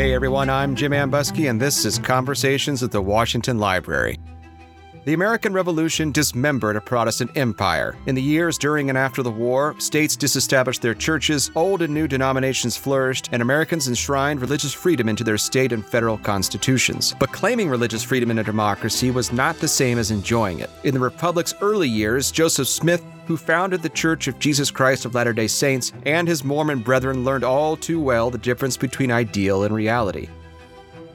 Hey everyone, I'm Jim Ambuske, and this is Conversations at the Washington Library. The American Revolution dismembered a Protestant empire. In the years during and after the war, states disestablished their churches, old and new denominations flourished, and Americans enshrined religious freedom into their state and federal constitutions. But claiming religious freedom in a democracy was not the same as enjoying it. In the Republic's early years, Joseph Smith who founded the Church of Jesus Christ of Latter day Saints, and his Mormon brethren learned all too well the difference between ideal and reality.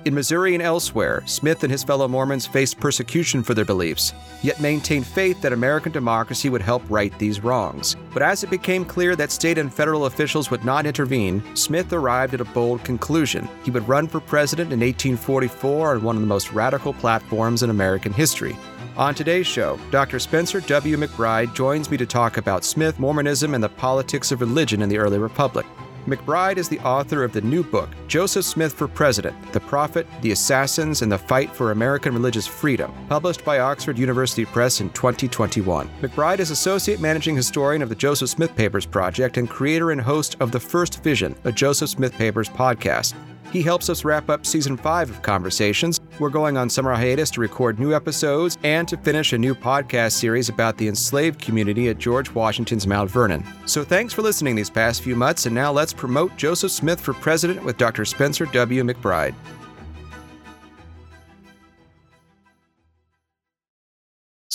In Missouri and elsewhere, Smith and his fellow Mormons faced persecution for their beliefs, yet maintained faith that American democracy would help right these wrongs. But as it became clear that state and federal officials would not intervene, Smith arrived at a bold conclusion. He would run for president in 1844 on one of the most radical platforms in American history. On today's show, Dr. Spencer W. McBride joins me to talk about Smith, Mormonism, and the politics of religion in the early republic. McBride is the author of the new book, Joseph Smith for President The Prophet, the Assassins, and the Fight for American Religious Freedom, published by Oxford University Press in 2021. McBride is Associate Managing Historian of the Joseph Smith Papers Project and creator and host of The First Vision, a Joseph Smith Papers podcast. He helps us wrap up season five of Conversations. We're going on summer hiatus to record new episodes and to finish a new podcast series about the enslaved community at George Washington's Mount Vernon. So thanks for listening these past few months, and now let's promote Joseph Smith for president with Dr. Spencer W. McBride.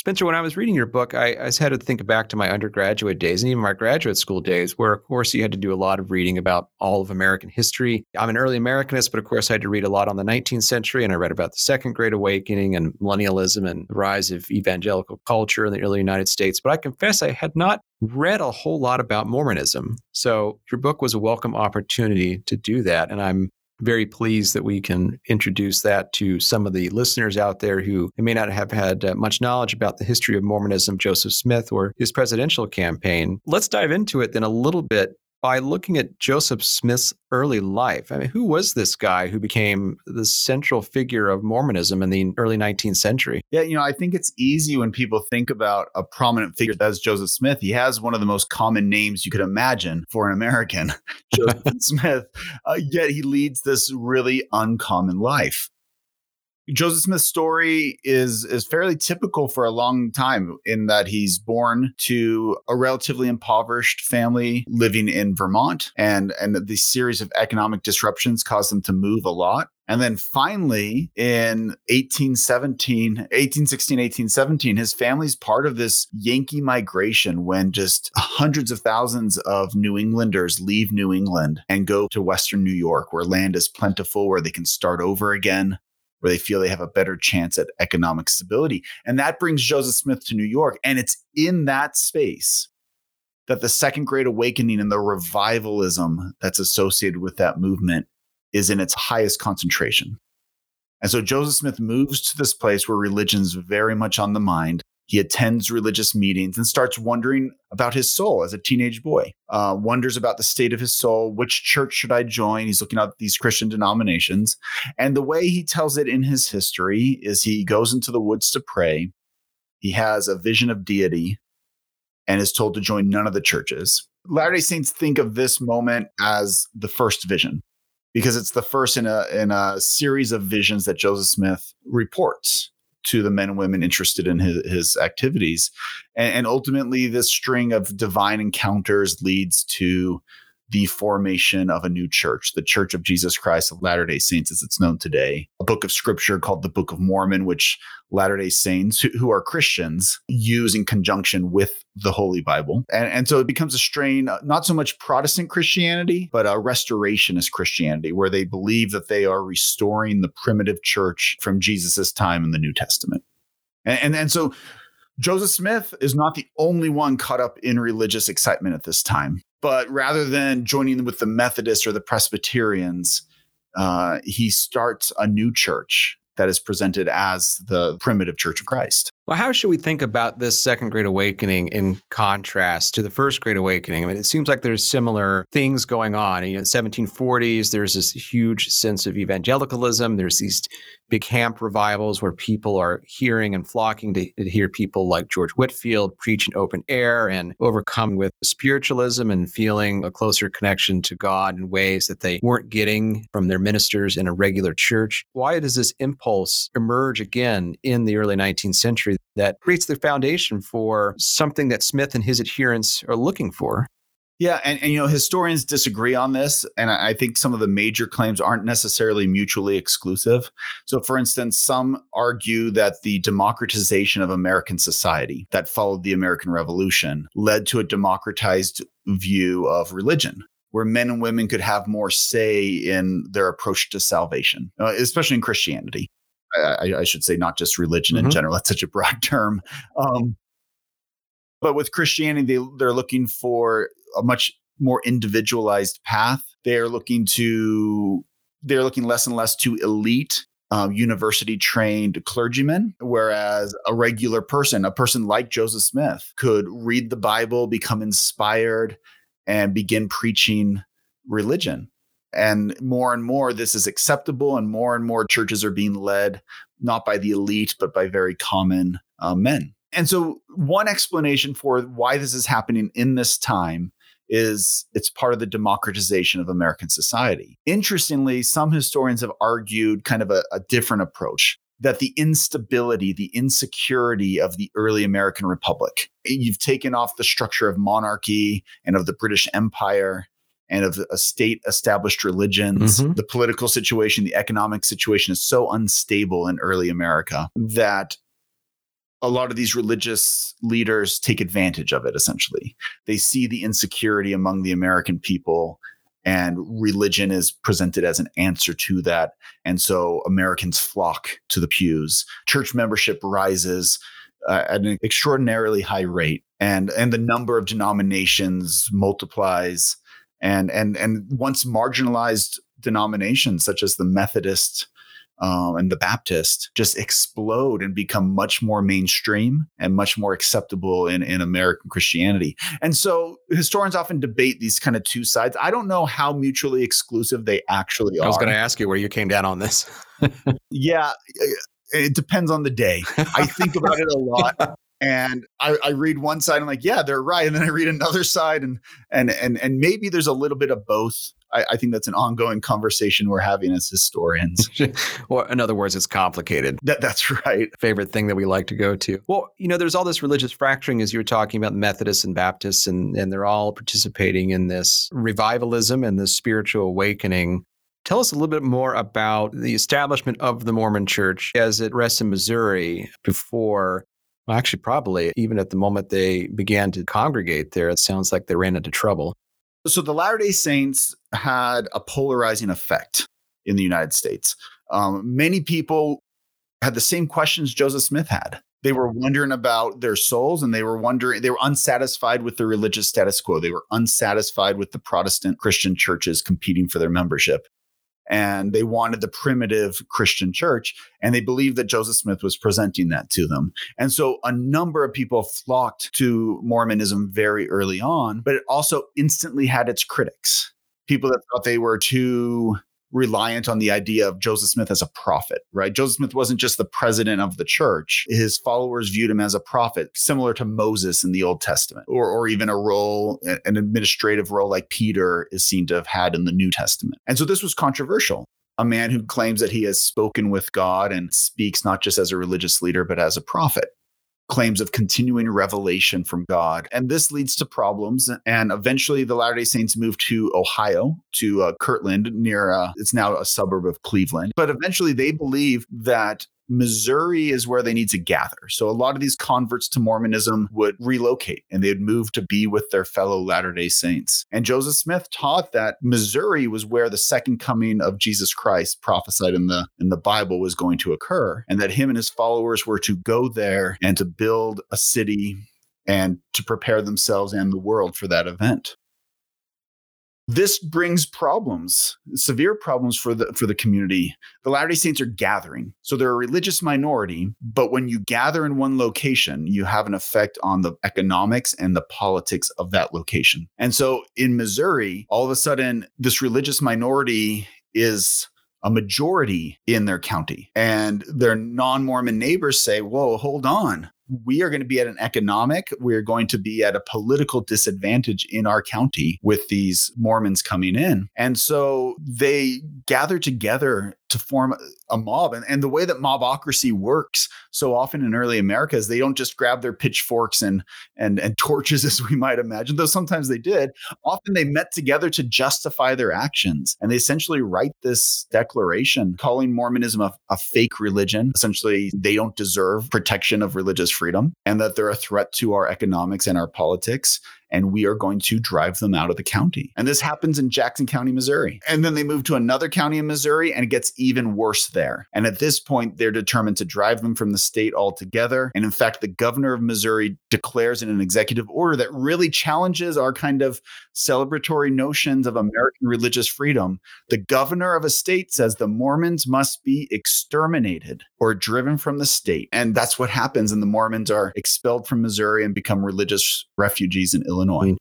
Spencer, when I was reading your book, I, I had to think back to my undergraduate days and even my graduate school days, where, of course, you had to do a lot of reading about all of American history. I'm an early Americanist, but of course, I had to read a lot on the 19th century, and I read about the Second Great Awakening and millennialism and the rise of evangelical culture in the early United States. But I confess I had not read a whole lot about Mormonism. So your book was a welcome opportunity to do that. And I'm very pleased that we can introduce that to some of the listeners out there who may not have had uh, much knowledge about the history of Mormonism, Joseph Smith, or his presidential campaign. Let's dive into it then a little bit by looking at Joseph Smith's early life. I mean, who was this guy who became the central figure of Mormonism in the early 19th century? Yeah, you know, I think it's easy when people think about a prominent figure as Joseph Smith. He has one of the most common names you could imagine for an American, Joseph Smith, uh, yet he leads this really uncommon life. Joseph Smith's story is is fairly typical for a long time in that he's born to a relatively impoverished family living in Vermont and and the series of economic disruptions caused them to move a lot. And then finally in 1817, 1816, 1817, his family's part of this Yankee migration when just hundreds of thousands of New Englanders leave New England and go to Western New York, where land is plentiful, where they can start over again where they feel they have a better chance at economic stability. And that brings Joseph Smith to New York. And it's in that space that the Second Great Awakening and the revivalism that's associated with that movement is in its highest concentration. And so Joseph Smith moves to this place where religion's very much on the mind. He attends religious meetings and starts wondering about his soul as a teenage boy. Uh, wonders about the state of his soul. Which church should I join? He's looking at these Christian denominations. And the way he tells it in his history is he goes into the woods to pray. He has a vision of deity and is told to join none of the churches. Latter day Saints think of this moment as the first vision because it's the first in a, in a series of visions that Joseph Smith reports to the men and women interested in his, his activities. And, and ultimately, this string of divine encounters leads to the formation of a new church, the Church of Jesus Christ of Latter day Saints, as it's known today. A book of scripture called the Book of Mormon, which Latter day Saints, who, who, are Christians, use in conjunction with the Holy Bible. And, and so it becomes a strain, uh, not so much Protestant Christianity, but a restorationist Christianity, where they believe that they are restoring the primitive church from Jesus' time in the New Testament. And, and, and so Joseph Smith is not the only one caught up in religious excitement at this time. But rather than joining with the Methodists or the Presbyterians, uh, he starts a new church that is presented as the primitive Church of Christ. Well, how should we think about this second Great Awakening in contrast to the first Great Awakening? I mean, it seems like there's similar things going on. You know, in the 1740s, there's this huge sense of evangelicalism. There's these big camp revivals where people are hearing and flocking to, to hear people like George Whitefield preach in open air and overcome with spiritualism and feeling a closer connection to God in ways that they weren't getting from their ministers in a regular church. Why does this impulse emerge again in the early 19th century that creates the foundation for something that Smith and his adherents are looking for? Yeah, and, and you know historians disagree on this, and I, I think some of the major claims aren't necessarily mutually exclusive. So, for instance, some argue that the democratization of American society that followed the American Revolution led to a democratized view of religion where men and women could have more say in their approach to salvation, uh, especially in Christianity. I, I, should say, not just religion mm-hmm. in general. That's such a broad term. Um, but with Christianity, they, they're looking for a much more individualized path. They're looking to they're looking less and less to elite um, university trained clergymen, whereas a regular person, a person like Joseph Smith, could read the Bible, become inspired, and begin preaching religion. And more and more, this is acceptable, and more and more churches are being led not by the elite, but by very common uh, men. And so, one explanation for why this is happening in this time is it's part of the democratization of American society. Interestingly, some historians have argued kind of a, a different approach that the instability, the insecurity of the early American Republic, you've taken off the structure of monarchy and of the British Empire and of a state established religions. Mm-hmm. The political situation, the economic situation is so unstable in early America that a lot of these religious leaders take advantage of it essentially. They see the insecurity among the American people and religion is presented as an answer to that. And so Americans flock to the pews. Church membership rises uh, at an extraordinarily high rate and and the number of denominations multiplies and and and once marginalized denominations such as the Methodist um, and the Baptist just explode and become much more mainstream and much more acceptable in, in American Christianity. And so historians often debate these kind of two sides. I don't know how mutually exclusive they actually are. I was going to ask you where you came down on this. yeah, it depends on the day. I think about it a lot. and I, I, read one side, I'm like, yeah, they're right, and then I read another side, and and and and maybe there's a little bit of both. I, I think that's an ongoing conversation we're having as historians. well, in other words, it's complicated. That, that's right. Favorite thing that we like to go to. Well, you know, there's all this religious fracturing as you were talking about Methodists and Baptists, and, and they're all participating in this revivalism and this spiritual awakening. Tell us a little bit more about the establishment of the Mormon Church as it rests in Missouri before well, actually, probably even at the moment they began to congregate there, it sounds like they ran into trouble. So the Latter day Saints had a polarizing effect in the United States. Um, many people had the same questions Joseph Smith had. They were wondering about their souls and they were wondering, they were unsatisfied with the religious status quo. They were unsatisfied with the Protestant Christian churches competing for their membership and they wanted the primitive Christian church. And they believed that Joseph Smith was presenting that to them. And so a number of people flocked to Mormonism very early on, but it also instantly had its critics. People that thought they were too reliant on the idea of Joseph Smith as a prophet, right? Joseph Smith wasn't just the president of the church. His followers viewed him as a prophet, similar to Moses in the Old Testament, or, or even a role, an administrative role like Peter is seen to have had in the New Testament. And so this was controversial. A man who claims that he has spoken with God and speaks not just as a religious leader, but as a prophet claims of continuing revelation from God. And this leads to problems. And eventually, the Latter day Saints moved to Ohio, to uh, Kirtland, near, uh, it's now a suburb of Cleveland. But eventually, they believe that Missouri is where they need to gather. So a lot of these converts to Mormonism would relocate and they'd move to be with their fellow Latter day Saints. And Joseph Smith taught that Missouri was where the second coming of Jesus Christ prophesied in the in the Bible was going to occur and that him and his followers were to go there and to build a city and to prepare themselves and the world for that event This brings problems, severe problems for the for the community. The Latter-day Saints are gathering. So they're a religious minority, but when you gather in one location, you have an effect on the economics and the politics of that location. And so in Missouri, all of a sudden this religious minority is a majority in their county. And their non Mormon neighbors say, Whoa, hold on we are going to be at an economic, we're going to be at a political disadvantage in our county with these Mormons coming in. And so they gather together to form a mob. And, and the way that mobocracy works so often in early America is they don't just grab their pitchforks and, and, and torches, as we might imagine, though sometimes they did. Often they met together to justify their actions. And they essentially write this declaration calling Mormonism a, a fake religion. Essentially, they don't deserve protection of religious freedom and that they're a threat to our economics and our politics and we are going to drive them out of the county. And this happens in Jackson County, Missouri. And then they move to another county in Missouri and it gets even worse there. And at this point, they're determined to drive them from the state altogether. And in fact, the governor of Missouri declares in an executive order that really challenges our kind of celebratory notions of American religious freedom. The governor of a state says the Mormons must be exterminated or driven from the state. And that's what happens. And the Mormons are expelled from Missouri and become religious refugees in Illinois. Illinois.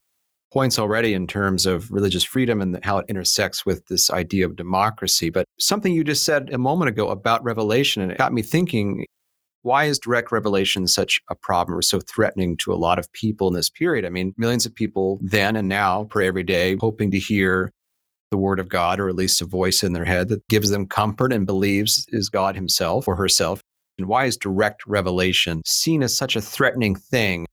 Points already in terms of religious freedom and how it intersects with this idea of democracy. But something you just said a moment ago about revelation, and it got me thinking why is direct revelation such a problem or so threatening to a lot of people in this period? I mean, millions of people then and now pray every day, hoping to hear the word of God, or at least a voice in their head that gives them comfort and believes is God himself or herself. And why is direct revelation seen as such a threatening thing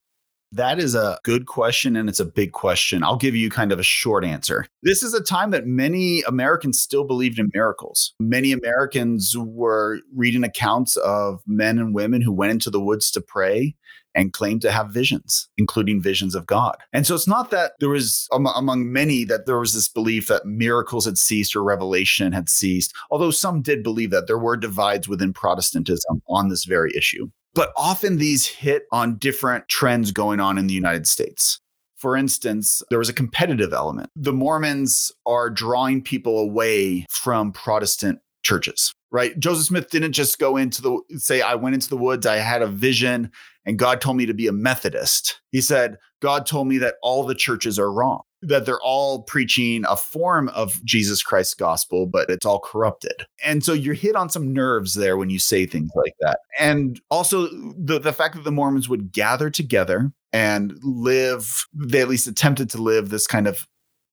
that is a good question and it's a big question. I'll give you kind of a short answer. This is a time that many Americans still believed in miracles. Many Americans were reading accounts of men and women who went into the woods to pray and claimed to have visions, including visions of God. And so it's not that there was among many that there was this belief that miracles had ceased or revelation had ceased, although some did believe that there were divides within Protestantism on this very issue. But often these hit on different trends going on in the United States. For instance, there was a competitive element. The Mormons are drawing people away from Protestant churches, right? Joseph Smith didn't just go into the say, I went into the woods, I had a vision, and God told me to be a Methodist. He said, God told me that all the churches are wrong that they're all preaching a form of Jesus Christ's gospel, but it's all corrupted. And so you're hit on some nerves there when you say things like that. And also the, the fact that the Mormons would gather together and live, they at least attempted to live this kind of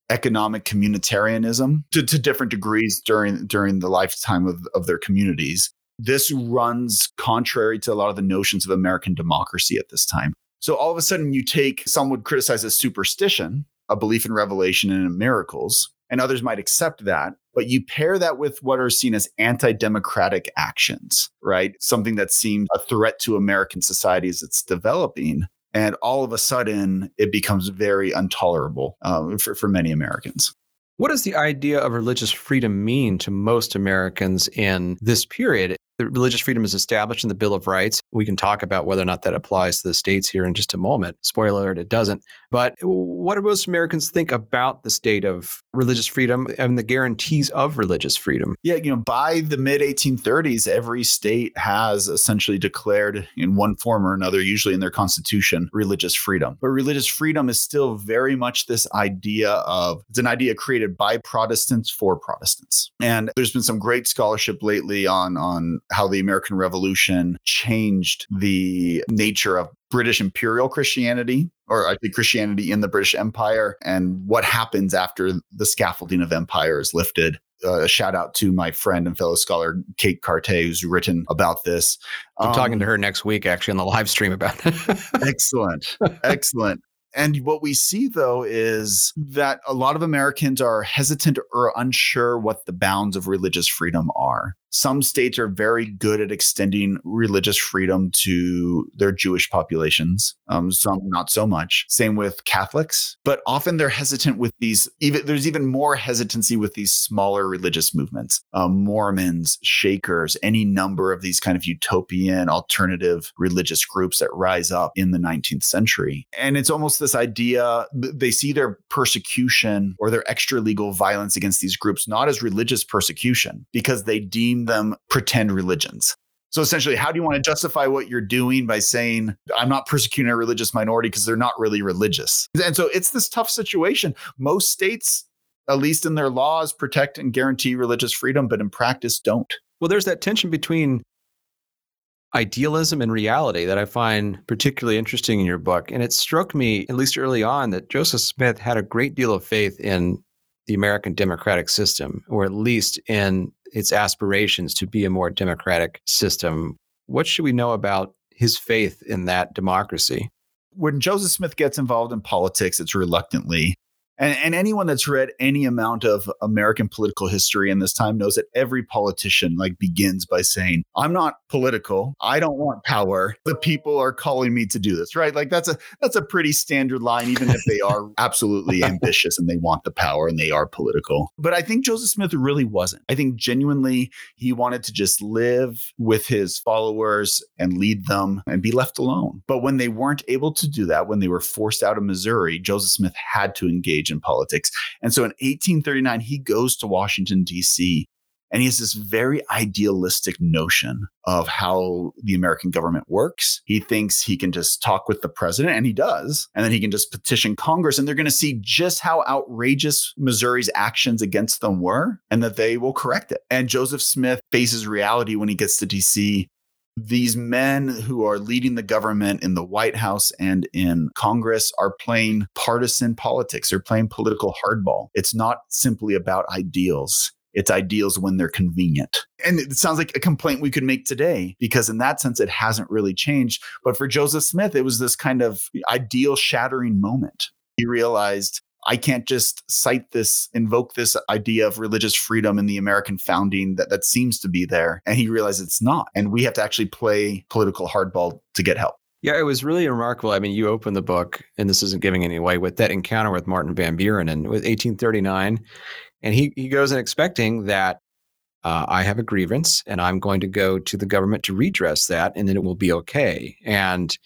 economic communitarianism to, to different degrees during during the lifetime of, of their communities. This runs contrary to a lot of the notions of American democracy at this time. So all of a sudden you take some would criticize as superstition, a belief in revelation and in miracles, and others might accept that. But you pair that with what are seen as anti democratic actions, right? Something that seems a threat to American society as it's developing. And all of a sudden, it becomes very intolerable uh, for, for many Americans. What does the idea of religious freedom mean to most Americans in this period? Religious freedom is established in the Bill of Rights. We can talk about whether or not that applies to the states here in just a moment. Spoiler alert, it doesn't. But what do most Americans think about the state of religious freedom and the guarantees of religious freedom? Yeah, you know, by the mid 1830s, every state has essentially declared in one form or another, usually in their constitution, religious freedom. But religious freedom is still very much this idea of it's an idea created by Protestants for Protestants. And there's been some great scholarship lately on on how the American Revolution changed the nature of British imperial Christianity, or I think Christianity in the British Empire, and what happens after the scaffolding of empire is lifted. Uh, a shout out to my friend and fellow scholar Kate Carté, who's written about this. I'm um, talking to her next week, actually, on the live stream about it. excellent, excellent. And what we see though is that a lot of Americans are hesitant or unsure what the bounds of religious freedom are. Some states are very good at extending religious freedom to their Jewish populations, um, some not so much. Same with Catholics, but often they're hesitant with these. Even there's even more hesitancy with these smaller religious movements, um, Mormons, Shakers, any number of these kind of utopian alternative religious groups that rise up in the 19th century. And it's almost this idea they see their persecution or their extra legal violence against these groups not as religious persecution because they deem them pretend religions. So essentially, how do you want to justify what you're doing by saying, I'm not persecuting a religious minority because they're not really religious? And so it's this tough situation. Most states, at least in their laws, protect and guarantee religious freedom, but in practice don't. Well, there's that tension between idealism and reality that I find particularly interesting in your book. And it struck me, at least early on, that Joseph Smith had a great deal of faith in the American democratic system, or at least in its aspirations to be a more democratic system. What should we know about his faith in that democracy? When Joseph Smith gets involved in politics, it's reluctantly. And, and, anyone that's read any amount of American political history in this time knows that every politician like begins by saying, "I'm not political. I don't want power. The people are calling me to do this." Right? Like that's a that's a pretty standard line, even if they are absolutely ambitious and they want the power and they are political. But I think Joseph Smith really wasn't. I think genuinely he wanted to just live with his followers and lead them and be left alone. But when they weren't able to do that, when they were forced out of Missouri, Joseph Smith had to engage engage in politics. And so in 1839, he goes to Washington, D.C., and he has this very idealistic notion of how the American government works. He thinks he can just talk with the president, and he does. And then he can just petition Congress, and they're going to see just how outrageous Missouri's actions against them were, and that they will correct it. And Joseph Smith faces reality when he gets to DC these men who are leading the government in the White House and in Congress are playing partisan politics. They're playing political hardball. It's not simply about ideals. It's ideals when they're convenient. And it sounds like a complaint we could make today because, in that sense, it hasn't really changed. But for Joseph Smith, it was this kind of ideal shattering moment. He realized I can't just cite this, invoke this idea of religious freedom in the American founding that, that seems to be there. And he realized it's not. And we have to actually play political hardball to get help. Yeah, it was really remarkable. I mean, you open the book, and this isn't giving any away, with that encounter with Martin Van Buren in with 1839. And he, he goes in expecting that uh, I have a grievance and I'm going to go to the government to redress that and then it will be okay. And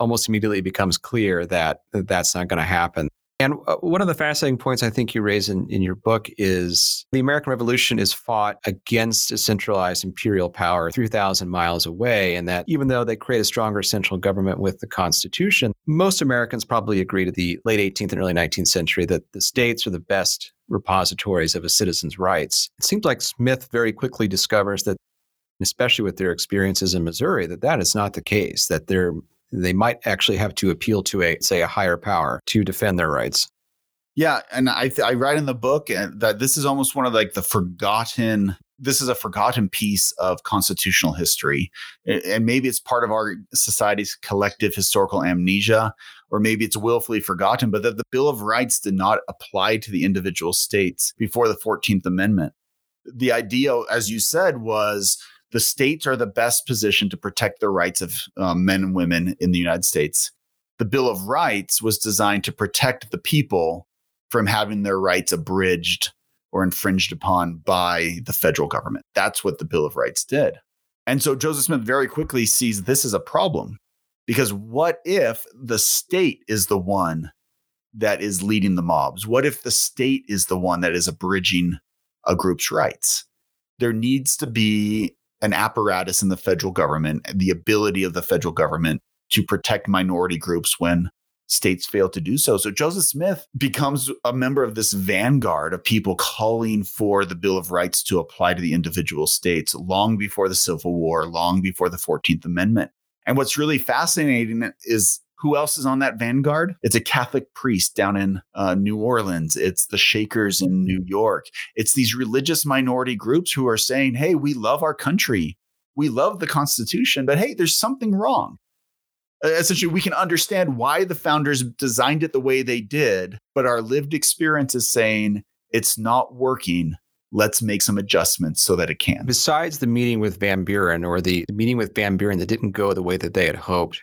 almost immediately it becomes clear that that's not going to happen. And uh, one of the fascinating points I think you raise in, in your book is the American Revolution is fought against a centralized imperial power 3,000 miles away. And that even though they create a stronger central government with the Constitution, most Americans probably agree to the late 18th and early 19th century that the states are the best repositories of a citizen's rights. It seems like Smith very quickly discovers that, especially with their experiences in Missouri, that that is not the case, that they're they might actually have to appeal to a say a higher power to defend their rights. Yeah, and I th- I write in the book uh, that this is almost one of like the forgotten. This is a forgotten piece of constitutional history, and maybe it's part of our society's collective historical amnesia, or maybe it's willfully forgotten. But that the Bill of Rights did not apply to the individual states before the Fourteenth Amendment. The idea, as you said, was the states are the best positioned to protect the rights of um, men and women in the United States. The Bill of Rights was designed to protect the people from having their rights abridged or infringed upon by the federal government. That's what the Bill of Rights did. And so Joseph Smith very quickly sees this as a problem because what if the state is the one that is leading the mobs? What if the state is the one that is abridging a group's rights? There needs to be an apparatus in the federal government, the ability of the federal government to protect minority groups when states fail to do so. So Joseph Smith becomes a member of this vanguard of people calling for the Bill of Rights to apply to the individual states long before the Civil War, long before the 14th Amendment. And what's really fascinating is who else is on that vanguard? It's a Catholic priest down in uh, New Orleans. It's the Shakers in New York. It's these religious minority groups who are saying, hey, we love our country. We love the Constitution, but hey, there's something wrong. Essentially, we can understand why the founders designed it the way they did, but our lived experience is saying it's not working let's make some adjustments so that it can. Besides the meeting with Van Buren or the meeting with Van Buren that didn't go the way that they had hoped,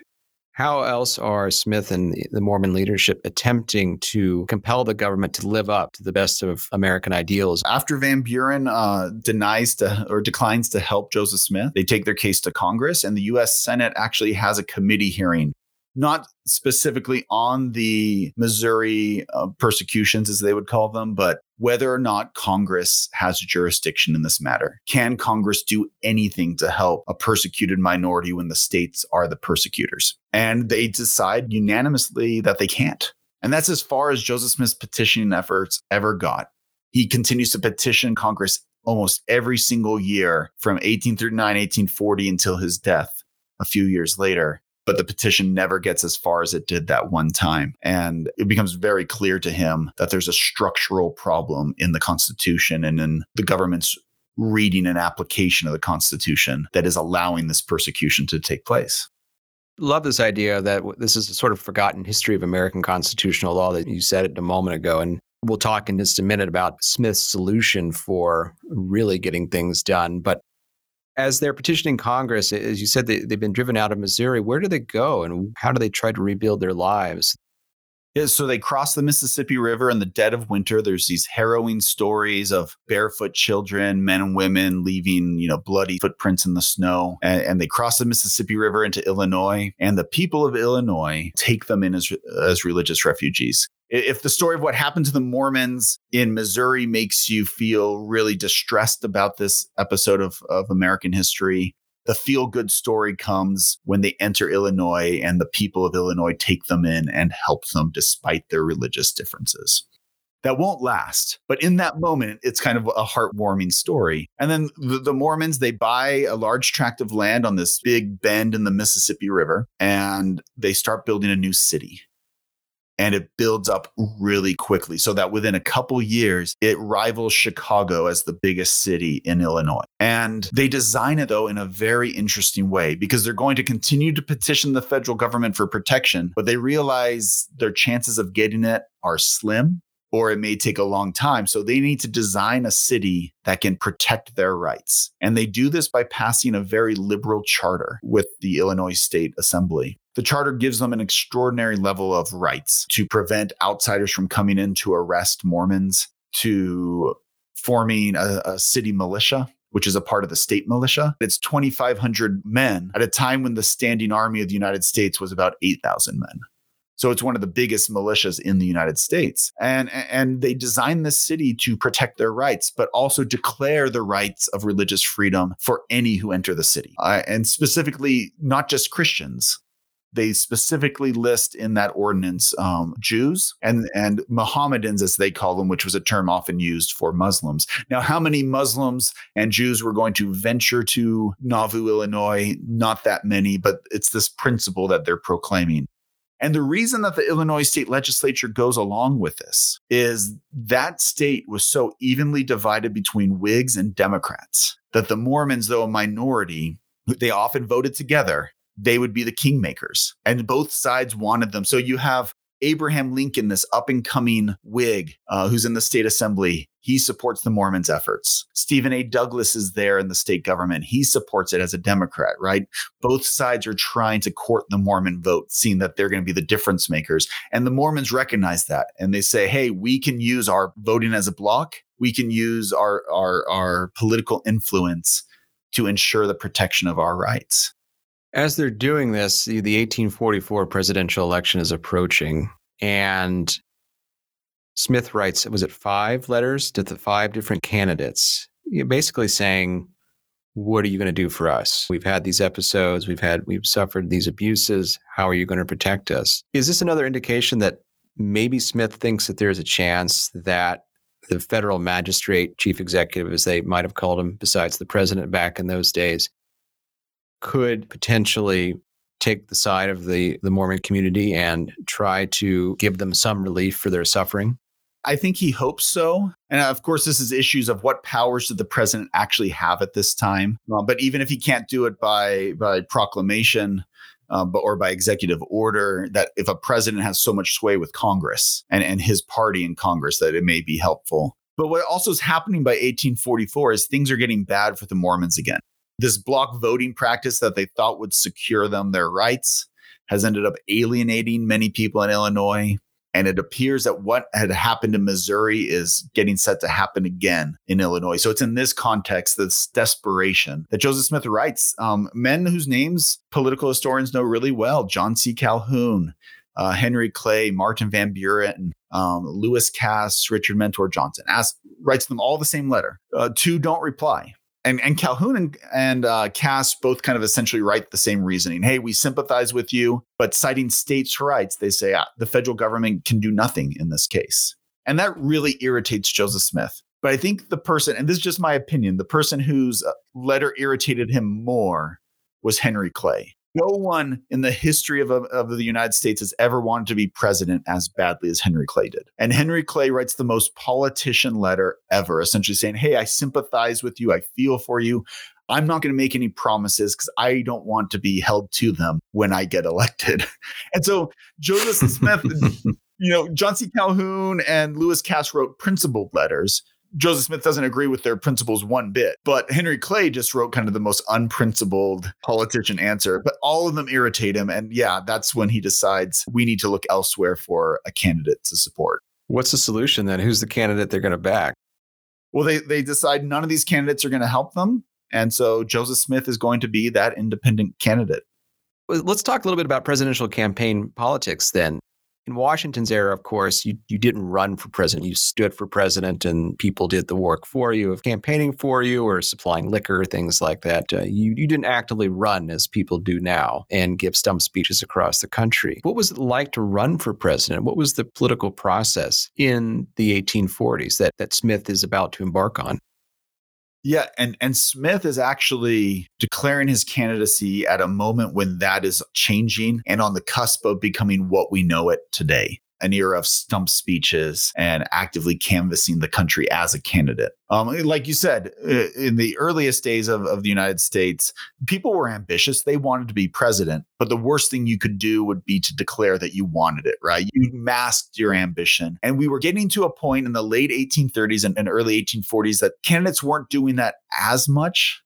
how else are Smith and the Mormon leadership attempting to compel the government to live up to the best of American ideals? After Van Buren uh, denies to or declines to help Joseph Smith, they take their case to Congress, and the U.S. Senate actually has a committee hearing not specifically on the Missouri uh, persecutions, as they would call them, but whether or not Congress has jurisdiction in this matter. Can Congress do anything to help a persecuted minority when the states are the persecutors? And they decide unanimously that they can't. And that's as far as Joseph Smith's petitioning efforts ever got. He continues to petition Congress almost every single year from 1839, 1840 until his death a few years later but the petition never gets as far as it did that one time. And it becomes very clear to him that there's a structural problem in the Constitution and in the government's reading and application of the Constitution that is allowing this persecution to take place. Love this idea that this is a sort of forgotten history of American constitutional law that you said it a moment ago. And we'll talk in just a minute about Smith's solution for really getting things done. But as they're petitioning Congress, as you said, they, they've been driven out of Missouri. Where do they go and how do they try to rebuild their lives? Yeah, so they cross the Mississippi River in the dead of winter. There's these harrowing stories of barefoot children, men and women leaving, you know, bloody footprints in the snow. And, and, they cross the Mississippi River into Illinois. And the people of Illinois take them in as, as religious refugees if the story of what happened to the Mormons in Missouri makes you feel really distressed about this episode of, of American history, the feel good story comes when they enter Illinois and the people of Illinois take them in and help them despite their religious differences. That won't last, but in that moment, it's kind of a heartwarming story. And then the, the Mormons, they buy a large tract of land on this big bend in the Mississippi River and they start building a new city and it builds up really quickly so that within a couple years it rivals chicago as the biggest city in illinois and they design it though in a very interesting way because they're going to continue to petition the federal government for protection but they realize their chances of getting it are slim or it may take a long time. So they need to design a city that can protect their rights. And they do this by passing a very liberal charter with the Illinois State Assembly. The charter gives them an extraordinary level of rights to prevent outsiders from coming in to arrest Mormons, to forming a, a city militia which is a part of the state militia. It's 2,500 men at a time when the standing army of the United States was about 8,000 men. So it's one of the biggest militias in the United States. And, and they designed this city to protect their rights, but also declare the rights of religious freedom for any who enter the city. Uh, and specifically, not just Christians. They specifically list in that ordinance um, Jews and, and Mohammedans, as they call them, which was a term often used for Muslims. Now, how many Muslims and Jews were going to venture to Nauvoo, Illinois? Not that many, but it's this principle that they're proclaiming. And the reason that the Illinois state legislature goes along with this is that state was so evenly divided between Whigs and Democrats that the Mormons, though a minority, they often voted together. They would be the kingmakers, and both sides wanted them. So you have Abraham Lincoln, this up and coming Whig uh, who's in the state assembly, he supports the Mormons' efforts. Stephen A. Douglas is there in the state government. He supports it as a Democrat, right? Both sides are trying to court the Mormon vote, seeing that they're going to be the difference makers. And the Mormons recognize that and they say, hey, we can use our voting as a block. We can use our, our, our political influence to ensure the protection of our rights. As they're doing this, the 1844 presidential election is approaching, and Smith writes, was it five letters to the five different candidates, basically saying, what are you going to do for us? We've had these episodes, we've had, we've suffered these abuses. How are you going to protect us? Is this another indication that maybe Smith thinks that there's a chance that the federal magistrate, chief executive, as they might have called him, besides the president back in those days, could potentially take the side of the, the Mormon community and try to give them some relief for their suffering? I think he hopes so. And of course, this is issues of what powers did the president actually have at this time. Uh, but even if he can't do it by by proclamation, uh, but or by executive order, that if a president has so much sway with Congress and and his party in Congress, that it may be helpful. But what also is happening by 1844 is things are getting bad for the Mormons again. This block voting practice that they thought would secure them their rights has ended up alienating many people in Illinois. And it appears that what had happened in Missouri is getting set to happen again in Illinois. So it's in this context, this desperation that Joseph Smith writes. Um, men whose names political historians know really well John C. Calhoun, uh, Henry Clay, Martin Van Buren, um, Lewis Cass, Richard Mentor Johnson, asks, writes them all the same letter. Uh, two don't reply and, and Calhoun and, and uh, Cass both kind of essentially write the same reasoning. Hey, we sympathize with you, but citing states' rights, they say ah, the federal government can do nothing in this case. And that really irritates Joseph Smith. But I think the person, and this is just my opinion, the person whose uh, letter irritated him more was Henry Clay. No one in the history of, of the United States has ever wanted to be president as badly as Henry Clay did. And Henry Clay writes the most politician letter ever, essentially saying, Hey, I sympathize with you. I feel for you. I'm not going to make any promises because I don't want to be held to them when I get elected. And so Joseph Smith, you know, John C. Calhoun and Lewis Cass wrote principled letters Joseph Smith doesn't agree with their principles one bit. But Henry Clay just wrote kind of the most unprincipled politician answer. But all of them irritate him. And yeah, that's when he decides we need to look elsewhere for a candidate to support. What's the solution then? Who's the candidate they're going to back? Well, they, they decide none of these candidates are going to help them. And so Joseph Smith is going to be that independent candidate. Let's talk a little bit about presidential campaign politics then in Washington's era, of course, you, you didn't run for president. You stood for president and people did the work for you of campaigning for you or supplying liquor, things like that. Uh, you, you didn't actively run as people do now and give stump speeches across the country. What was it like to run for president? What was the political process in the 1840s that, that Smith is about to embark on? Yeah, and and Smith is actually declaring his candidacy at a moment when that is changing and on the cusp of becoming what we know it today an era of stump speeches and actively canvassing the country as a candidate. Um, like you said, in the earliest days of, of the United States, people were ambitious. They wanted to be president, but the worst thing you could do would be to declare that you wanted it, right? You masked your ambition. And we were getting to a point in the late 1830s and, and early 1840s that candidates weren't doing that as much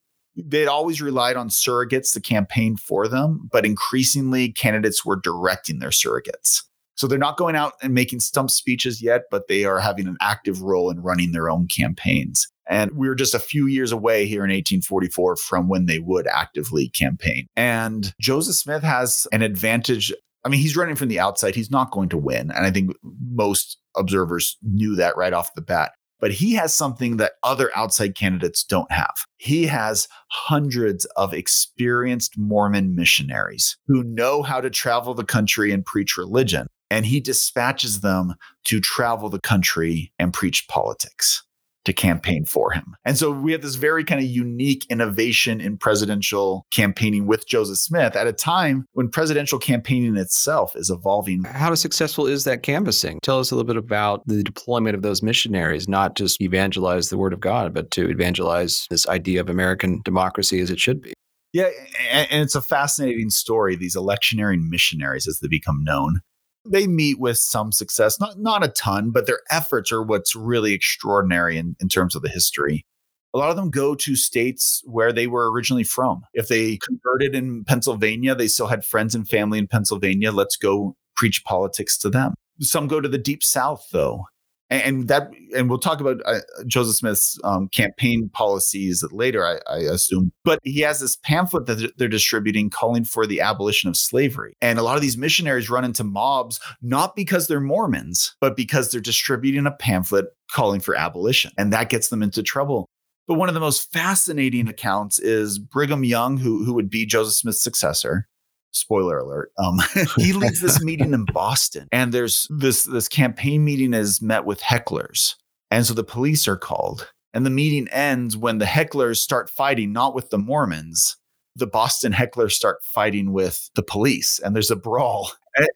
they'd always relied on surrogates to campaign for them, but increasingly candidates were directing their surrogates. So they're not going out and making stump speeches yet, but they are having an active role in running their own campaigns. And we are just a few years away here in 1844 from when they would actively campaign. And Joseph Smith has an advantage. I mean, he's running from the outside. He's not going to win. And I think most observers knew that right off the bat. But he has something that other outside candidates don't have. He has hundreds of experienced Mormon missionaries who know how to travel the country and preach religion and he dispatches them to travel the country and preach politics to campaign for him. And so we have this very kind of unique innovation in presidential campaigning with Joseph Smith at a time when presidential campaigning itself is evolving. How successful is that canvassing? Tell us a little bit about the deployment of those missionaries, not just evangelize the word of God, but to evangelize this idea of American democracy as it should be. Yeah, and it's a fascinating story. These electioneering missionaries, as they become known, they meet with some success, not not a ton, but their efforts are what's really extraordinary in, in terms of the history. A lot of them go to states where they were originally from. If they converted in Pennsylvania, they still had friends and family in Pennsylvania. Let's go preach politics to them. Some go to the deep south, though, and that and we'll talk about uh, joseph smith's um, campaign policies later I, I, assume. But he has this pamphlet that they're distributing calling for the abolition of slavery. And a lot of these missionaries run into mobs not because they're mormons but because they're distributing a pamphlet calling for abolition. And that gets them into trouble. But one of the most fascinating accounts is brigham young who, who would be joseph smith's successor spoiler alert um, he leads this meeting in boston and there's this this campaign meeting is met with hecklers. And so the police are called and the meeting ends when the hecklers start fighting not with the mormons. The boston hecklers start fighting with the police and there's a brawl. And,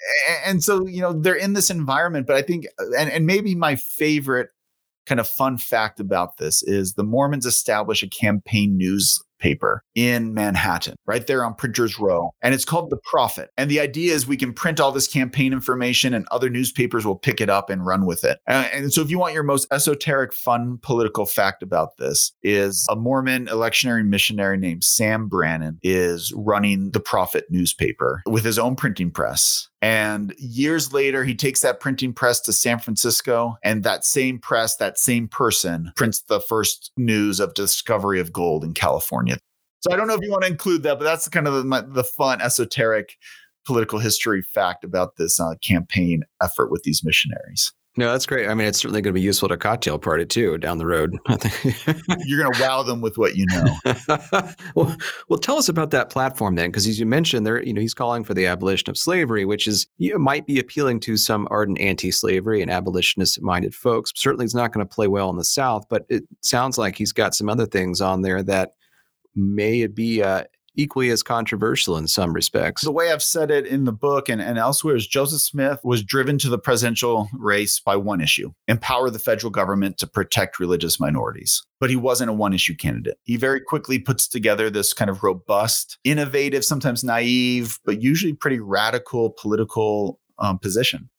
and so you know they're in this environment but i think and, and maybe my favorite kind of fun fact about this is the mormons establish a campaign news newspaper in Manhattan, right there on Printers Row. And it's called The Prophet. And the idea is we can print all this campaign information and other newspapers will pick it up and run with it. Uh, and so if you want your most esoteric, fun political fact about this is a Mormon electionary missionary named Sam Brannan is running The Prophet newspaper with his own printing press. And years later, he takes that printing press to San Francisco, and that same press, that same person prints the first news of discovery of gold in California. So I don't know if you want to include that, but that's kind of the, the fun, esoteric political history fact about this uh, campaign effort with these missionaries. No, that's great. I mean, it's certainly going to be useful to cocktail party too down the road. You're going to wow them with what you know. well, well, tell us about that platform then, because as you mentioned, there, you know, he's calling for the abolition of slavery, which is you know, might be appealing to some ardent anti-slavery and abolitionist-minded folks. Certainly, it's not going to play well in the South, but it sounds like he's got some other things on there that may be uh, equally as controversial in some respects. The way I've said it in the book and, and elsewhere is Joseph Smith was driven to the presidential race by one issue empower the federal government to protect religious minorities. But he wasn't a one issue candidate. He very quickly puts together this kind of robust, innovative, sometimes naive, but usually pretty radical political um, position.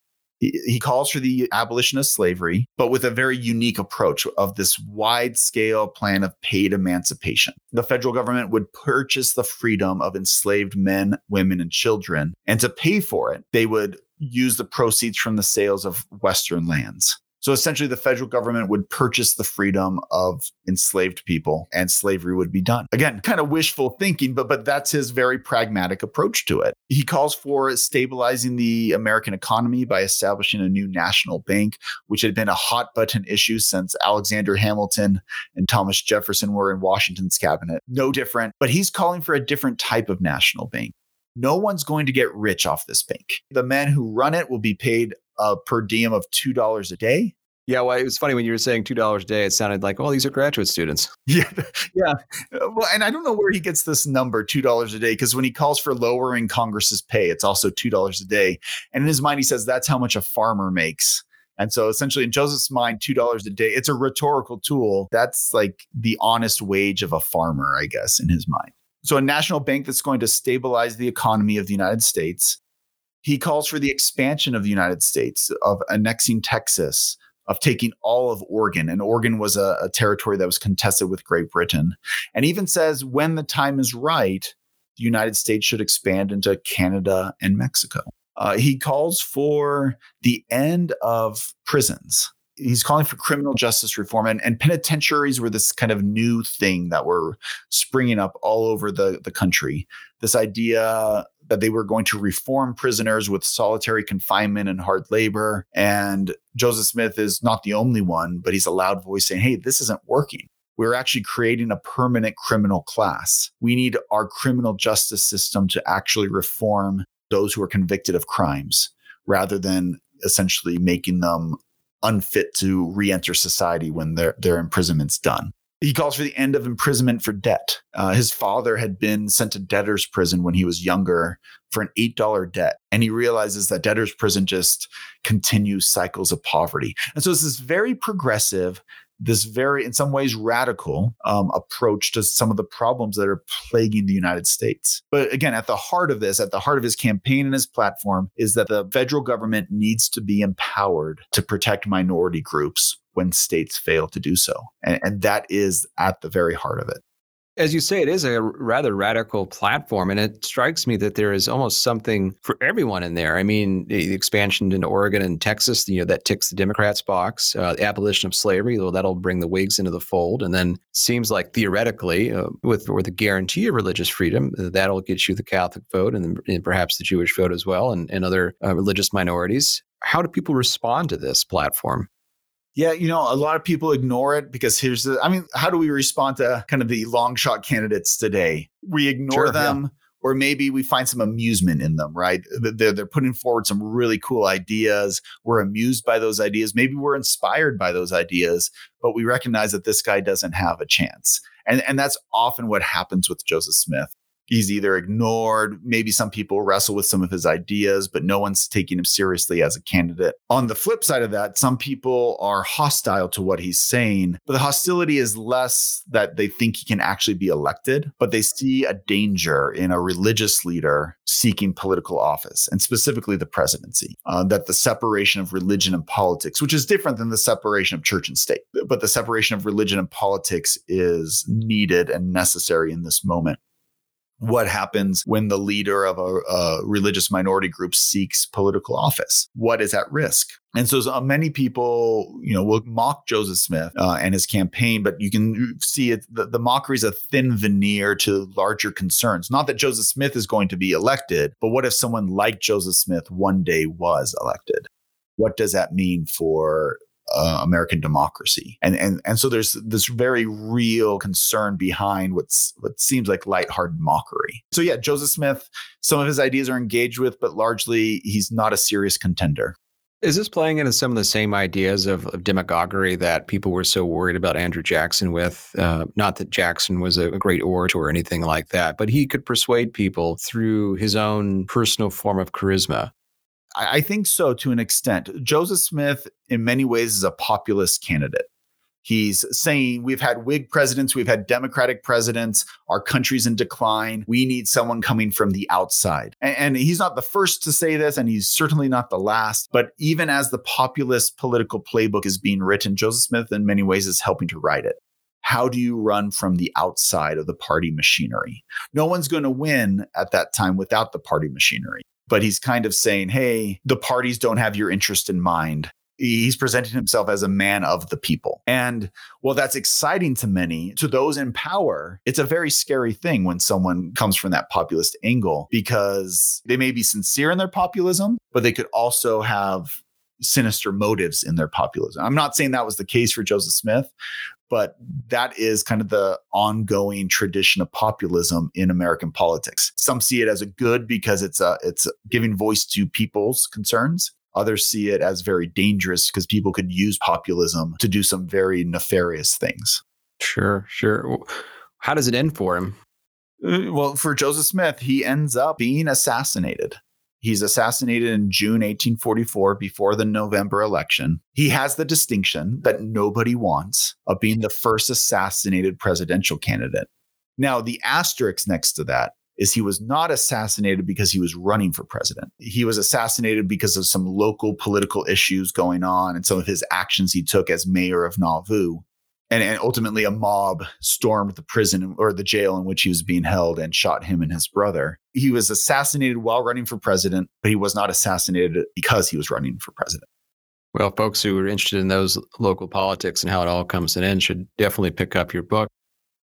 He, calls for the abolition of slavery, but with a very unique approach of this wide scale plan of paid emancipation. The federal government would purchase the freedom of enslaved men, women, and children. And to pay for it, they would use the proceeds from the sales of Western lands. So essentially, the federal government would purchase the freedom of enslaved people and slavery would be done. Again, kind of wishful thinking, but, but that's his very pragmatic approach to it. He calls for stabilizing the American economy by establishing a new national bank, which had been a hot button issue since Alexander Hamilton and Thomas Jefferson were in Washington's cabinet. No different, but he's calling for a different type of national bank. No one's going to get rich off this bank. The men who run it will be paid a per diem of $2 a day. Yeah, well, it was funny when you were saying two dollars a day. It sounded like, oh, these are graduate students. Yeah, yeah. Well, and I don't know where he gets this number, two dollars a day, because when he calls for lowering Congress's pay, it's also two dollars a day. And in his mind, he says that's how much a farmer makes. And so, essentially, in Joseph's mind, two dollars a day. It's a rhetorical tool. That's like the honest wage of a farmer, I guess, in his mind. So, a national bank that's going to stabilize the economy of the United States he calls for the expansion of the United States, of annexing Texas, of taking all of Oregon. And Oregon was a, a, territory that was contested with Great Britain. And even says when the time is right, the United States should expand into Canada and Mexico. Uh, he calls for the end of prisons he's calling for criminal justice reform and, and penitentiaries were this kind of new thing that were springing up all over the, the country this idea that they were going to reform prisoners with solitary confinement and hard labor. And joseph smith is not the only one but he's a loud voice saying hey this isn't working. We're actually creating a permanent criminal class. We need our criminal justice system to actually reform those who are convicted of crimes rather than essentially making them unfit to re-enter society when their their imprisonment's done. He calls for the end of imprisonment for debt. Uh, his father had been sent to debtor's prison when he was younger for an $8 debt. And he realizes that debtor's prison just continues cycles of poverty. And so it's this very progressive, this very, in some ways, radical um, approach to some of the problems that are plaguing the United States. But again, at the heart of this, at the heart of his campaign and his platform, is that the federal government needs to be empowered to protect minority groups when states fail to do so. And, and that is at the very heart of it as you say, it is a rather radical platform, and it strikes me that there is almost something for everyone in there. I mean, the expansion into Oregon and Texas, you know, that ticks the Democrats' box. Uh, the abolition of slavery, well, that'll bring the Whigs into the fold, and then seems like theoretically, uh, with with the guarantee of religious freedom, uh, that'll get you the Catholic vote and, and perhaps the Jewish vote as well, and, and other uh, religious minorities. How do people respond to this platform? Yeah, you know, a lot of people ignore it because here's the I mean, how do we respond to uh, kind of the long shot candidates today? We ignore sure, them. Yeah. Or maybe we find some amusement in them, right? They're, they're putting forward some really cool ideas. We're amused by those ideas. Maybe we're inspired by those ideas, but we recognize that this guy doesn't have a chance. And, and that's often what happens with Joseph Smith. He's either ignored, maybe some people wrestle with some of his ideas, but no one's taking him seriously as a candidate. On the flip side of that, some people are hostile to what he's saying, but the hostility is less that they think he can actually be elected, but they see a danger in a religious leader seeking political office, and specifically the presidency. Uh, that the separation of religion and politics, which is different than the separation of church and state, but the separation of religion and politics is needed and necessary in this moment what happens when the leader of a, a, religious minority group seeks political office. What is at risk? And so uh, many people you know will mock joseph smith uh, and his campaign but you can see it the, the mockery is a thin veneer to larger concerns. Not that joseph smith is going to be elected but what if someone like joseph smith one day was elected? What does that mean for uh, American democracy. And, and, and so there's this very real concern behind what's, what seems like lighthearted mockery. So yeah, Joseph Smith, some of his ideas are engaged with, but largely he's not a serious contender. Is this playing into some of the same ideas of, of demagoguery that people were so worried about Andrew Jackson with? Uh, not that Jackson was a, a great orator or anything like that, but he could persuade people through his own personal form of charisma. I think so to an extent. Joseph Smith, in many ways, is a populist candidate. He's saying we've had Whig presidents, we've had Democratic presidents, our country's in decline. We need someone coming from the outside. And, and, he's not the first to say this, and he's certainly not the last. But even as the populist political playbook is being written, Joseph Smith, in many ways, is helping to write it. How do you run from the outside of the party machinery? No one's going to win at that time without the party machinery but he's kind of saying, hey, the parties don't have your interest in mind. He's presenting himself as a man of the people. And while that's exciting to many, to those in power, it's a very scary thing when someone comes from that populist angle because they may be sincere in their populism, but they could also have sinister motives in their populism. I'm not saying that was the case for Joseph Smith, but that is kind of the ongoing tradition of populism in American politics. Some see it as a good because it's a, it's giving voice to people's concerns. Others see it as very dangerous because people could use populism to do some very nefarious things. Sure, sure. How does it end for him? Uh, well, for Joseph Smith, he ends up being assassinated. He's assassinated in June 1844 before the November election. He has the distinction that nobody wants of being the first assassinated presidential candidate. Now, the asterisk next to that is he was not assassinated because he was running for president. He was assassinated because of some local political issues going on and some of his actions he took as mayor of Nauvoo and, and ultimately a mob stormed the prison or the jail in which he was being held and shot him and his brother. He was assassinated while running for president, but he was not assassinated because he was running for president. Well, folks who are interested in those local politics and how it all comes to an end should definitely pick up your book.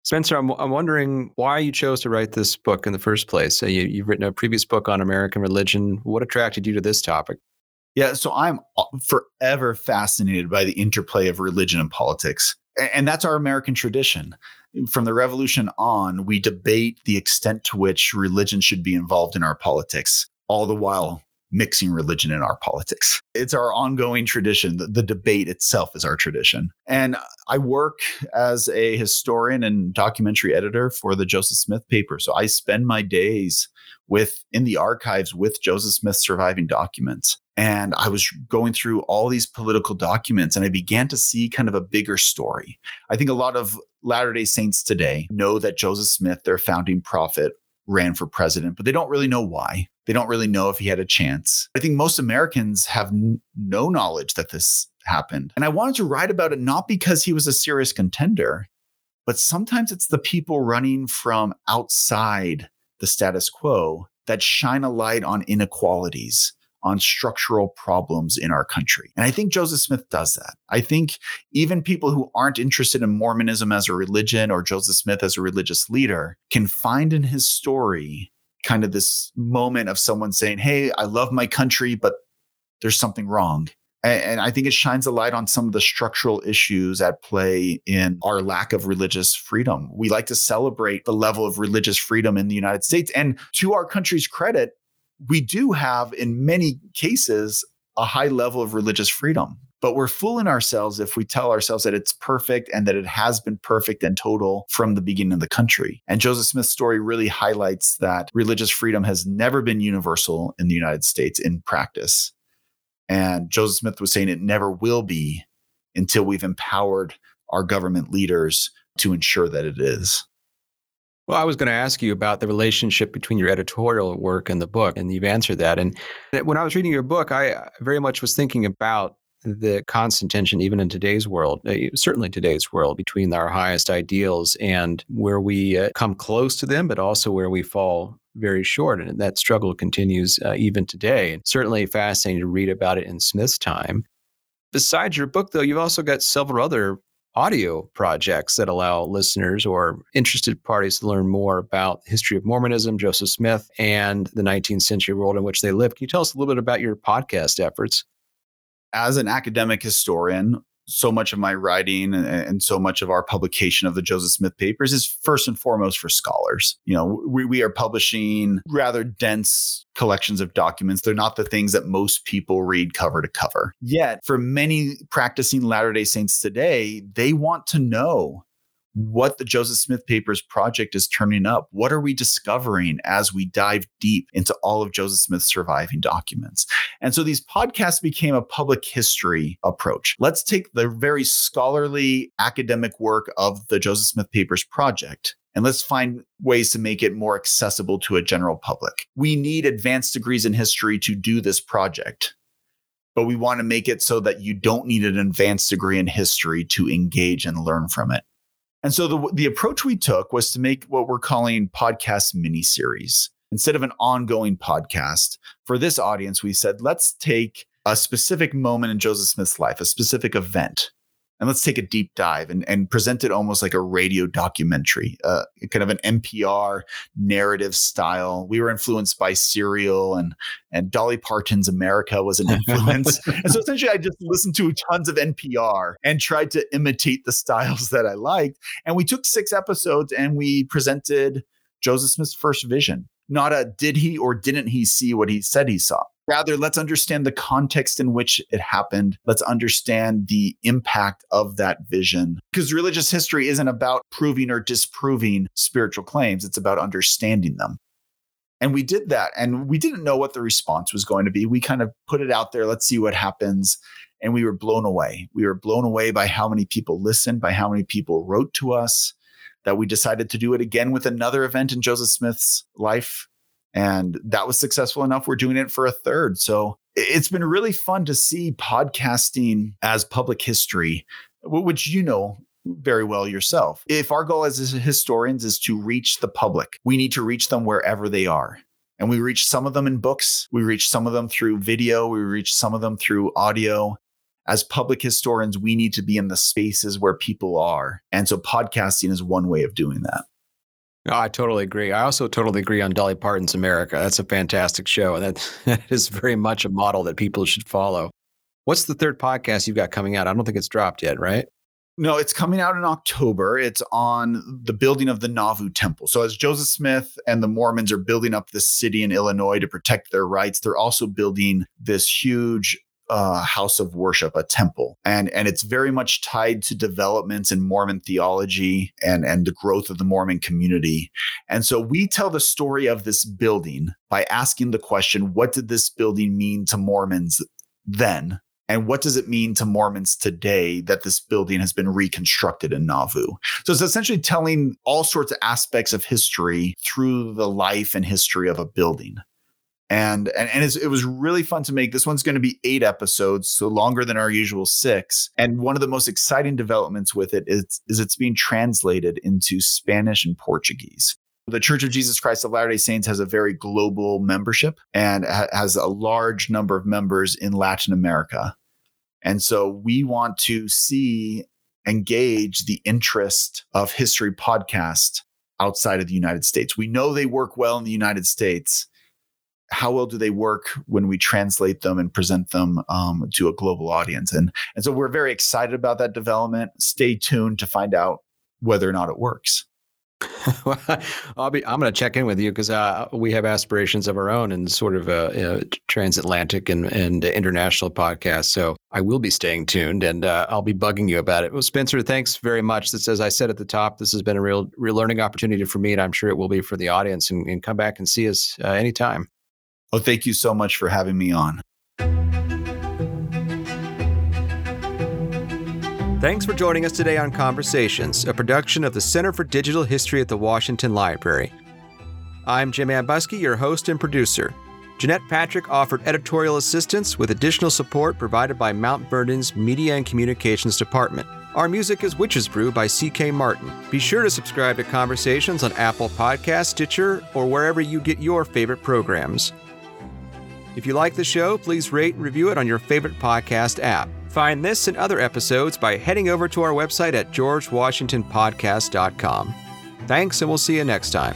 Spencer, I'm, I'm wondering why you chose to write this book in the first place. you, you've written a previous book on American religion. What attracted you to this topic? Yeah, so I'm forever fascinated by the interplay of religion and politics and that's our American tradition. From the revolution on, we debate the extent to which religion should be involved in our politics, all the while mixing religion in our politics. It's our ongoing tradition. The, the, debate itself is our tradition. And I work as a historian and documentary editor for the Joseph Smith paper. So I spend my days with in the archives with Joseph Smith's surviving documents. And I was going through all these political documents and I began to see kind of a bigger story. I think a lot of Latter day Saints today know that Joseph Smith, their founding prophet, ran for president, but they don't really know why. They don't really know if he had a chance. I think most Americans have n- no knowledge that this happened. And I wanted to write about it not because he was a serious contender, but sometimes it's the people running from outside the status quo that shine a light on inequalities on structural problems in our country. And I think Joseph Smith does that. I think even people who aren't interested in Mormonism as a religion or Joseph Smith as a religious leader can find in his story kind of this moment of someone saying, Hey, I love my country, but there's something wrong. And I think it shines a light on some of the structural issues at play in our lack of religious freedom. We like to celebrate the level of religious freedom in the United States. And to our country's credit, we do have, in many cases, a high level of religious freedom. But we're fooling ourselves if we tell ourselves that it's perfect and that it has been perfect and total from the beginning of the country. And Joseph Smith's story really highlights that religious freedom has never been universal in the United States in practice. And Joseph Smith was saying it never will be until we've empowered our government leaders to ensure that it is. Well, I was going to ask you about the relationship between your editorial work and the book, and you've answered that. And when I was reading your book, I very much was thinking about the constant tension, even in today's world, uh, certainly today's world, between our highest ideals and where we uh, come close to them, but also where we fall very short. And that struggle continues uh, even today. Certainly fascinating to read about it in Smith's time. Besides your book, though, you've also got several other audio projects that allow listeners or interested parties to learn more about the history of Mormonism, Joseph Smith, and the 19th century world in which they live. Can you tell us a little bit about your podcast efforts? As an academic historian, so much of my writing and, so much of our publication of the Joseph Smith papers is first and foremost for scholars. You know, we, we are publishing rather dense collections of documents. They're not the things that most people read cover to cover. Yet, for many practicing Latter day Saints today, they want to know what the Joseph Smith Papers project is turning up. What are we discovering as we dive deep into all of Joseph Smith's surviving documents? And so these podcasts became a public history approach. Let's take the very scholarly academic work of the Joseph Smith Papers project and let's find ways to make it more accessible to a general public. We need advanced degrees in history to do this project but we want to make it so that you don't need an advanced degree in history to engage and learn from it. And so the, the approach we took was to make what we're calling podcast mini series. Instead of an ongoing podcast, for this audience, we said, let's take a specific moment in Joseph Smith's life, a specific event, and let's take a deep dive and, and present it almost like a radio documentary, uh, kind of an NPR narrative style. We were influenced by Serial and and Dolly Parton's America was an influence. and so essentially, I just listened to tons of NPR and tried to imitate the styles that I liked. And we took six episodes and we presented Joseph Smith's first vision. Not a did he or didn't he see what he said he saw Rather, let's understand the context in which it happened. Let's understand the impact of that vision. Because religious history isn't about proving or disproving spiritual claims, it's about understanding them. And we did that. And we didn't know what the response was going to be. We kind of put it out there. Let's see what happens. And we were blown away. We were blown away by how many people listened, by how many people wrote to us, that we decided to do it again with another event in Joseph Smith's life and that was successful enough. We're doing it for a third. So it's been really fun to see podcasting as public history, which you know very well yourself. If our goal as historians is to reach the public, we need to reach them wherever they are. And we reach some of them in books, we reach some of them through video, we reach some of them through audio. As public historians, we need to be in the spaces where people are. And so podcasting is one way of doing that. Oh, I totally agree. I also totally agree on Dolly Parton's America. That's a fantastic show. And that, that is very much a model that people should follow. What's the third podcast you've got coming out? I don't think it's dropped yet, right? No, it's coming out in October. It's on the building of the Nauvoo Temple. So, as Joseph Smith and the Mormons are building up this city in Illinois to protect their rights, they're also building this huge a house of worship, a temple, and and it's very much tied to developments in Mormon theology and and the growth of the Mormon community. And so we tell the story of this building by asking the question, what did this building mean to Mormons then? And what does it mean to Mormons today that this building has been reconstructed in Nauvoo? So it's essentially telling all sorts of aspects of history through the life and history of a building and and, and it was really fun to make. This one's going to be eight episodes, so longer than our usual six. And one of the most exciting developments with it is, is it's being translated into Spanish and Portuguese. The Church of Jesus Christ of Latter day Saints has a very global membership and ha- has a large number of members in Latin America. And so we want to see engage the interest of history podcast outside of the United States. We know they work well in the United States how well do they work when we translate them and present them um, to a global audience? And and so we're very excited about that development. Stay tuned to find out whether or not it works. I'll be. I'm going to check in with you because uh, we have aspirations of our own and sort of a, a transatlantic and, and international podcast. So I will be staying tuned, and uh, I'll be bugging you about it. Well, Spencer, thanks very much. This, as I said at the top, this has been a real, real learning opportunity for me, and I'm sure it will be for the audience. And, and come back and see us uh, anytime. Oh, thank you so much for having me on. Thanks for joining us today on Conversations, a production of the Center for Digital History at the Washington Library. I'm Jim Ambuske, your host and producer. Jeanette Patrick offered editorial assistance with additional support provided by Mount Vernon's Media and Communications Department. Our music is Witch's Brew by C.K. Martin. Be sure to subscribe to Conversations on Apple Podcast, Stitcher, or wherever you get your favorite programs. If you like the show, please rate and review it on your favorite podcast app. Find this and other episodes by heading over to our website at georgewashingtonpodcast.com. Thanks, and we'll see you next time.